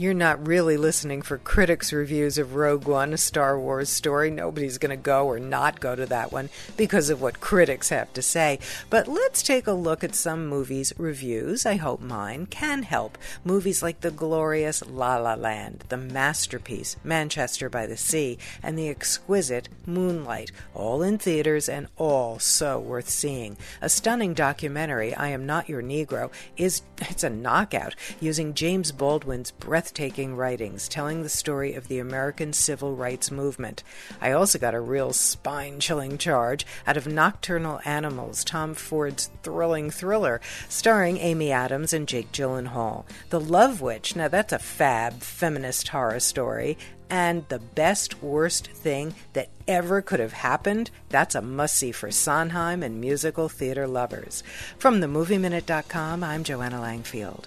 You're not really listening for critics' reviews of Rogue One, a Star Wars story. Nobody's going to go or not go to that one because of what critics have to say. But let's take a look at some movies' reviews. I hope mine can help. Movies like the glorious La La Land, the masterpiece Manchester by the Sea, and the exquisite Moonlight, all in theaters and all so worth seeing. A stunning documentary, I Am Not Your Negro, is it's a knockout using James Baldwin's breath breathtaking writings telling the story of the American civil rights movement. I also got a real spine chilling charge out of Nocturnal Animals, Tom Ford's thrilling thriller, starring Amy Adams and Jake Gyllenhaal. The Love Witch, now that's a fab feminist horror story. And the best, worst thing that ever could have happened, that's a must see for Sondheim and musical theater lovers. From themovieminute.com, I'm Joanna Langfield.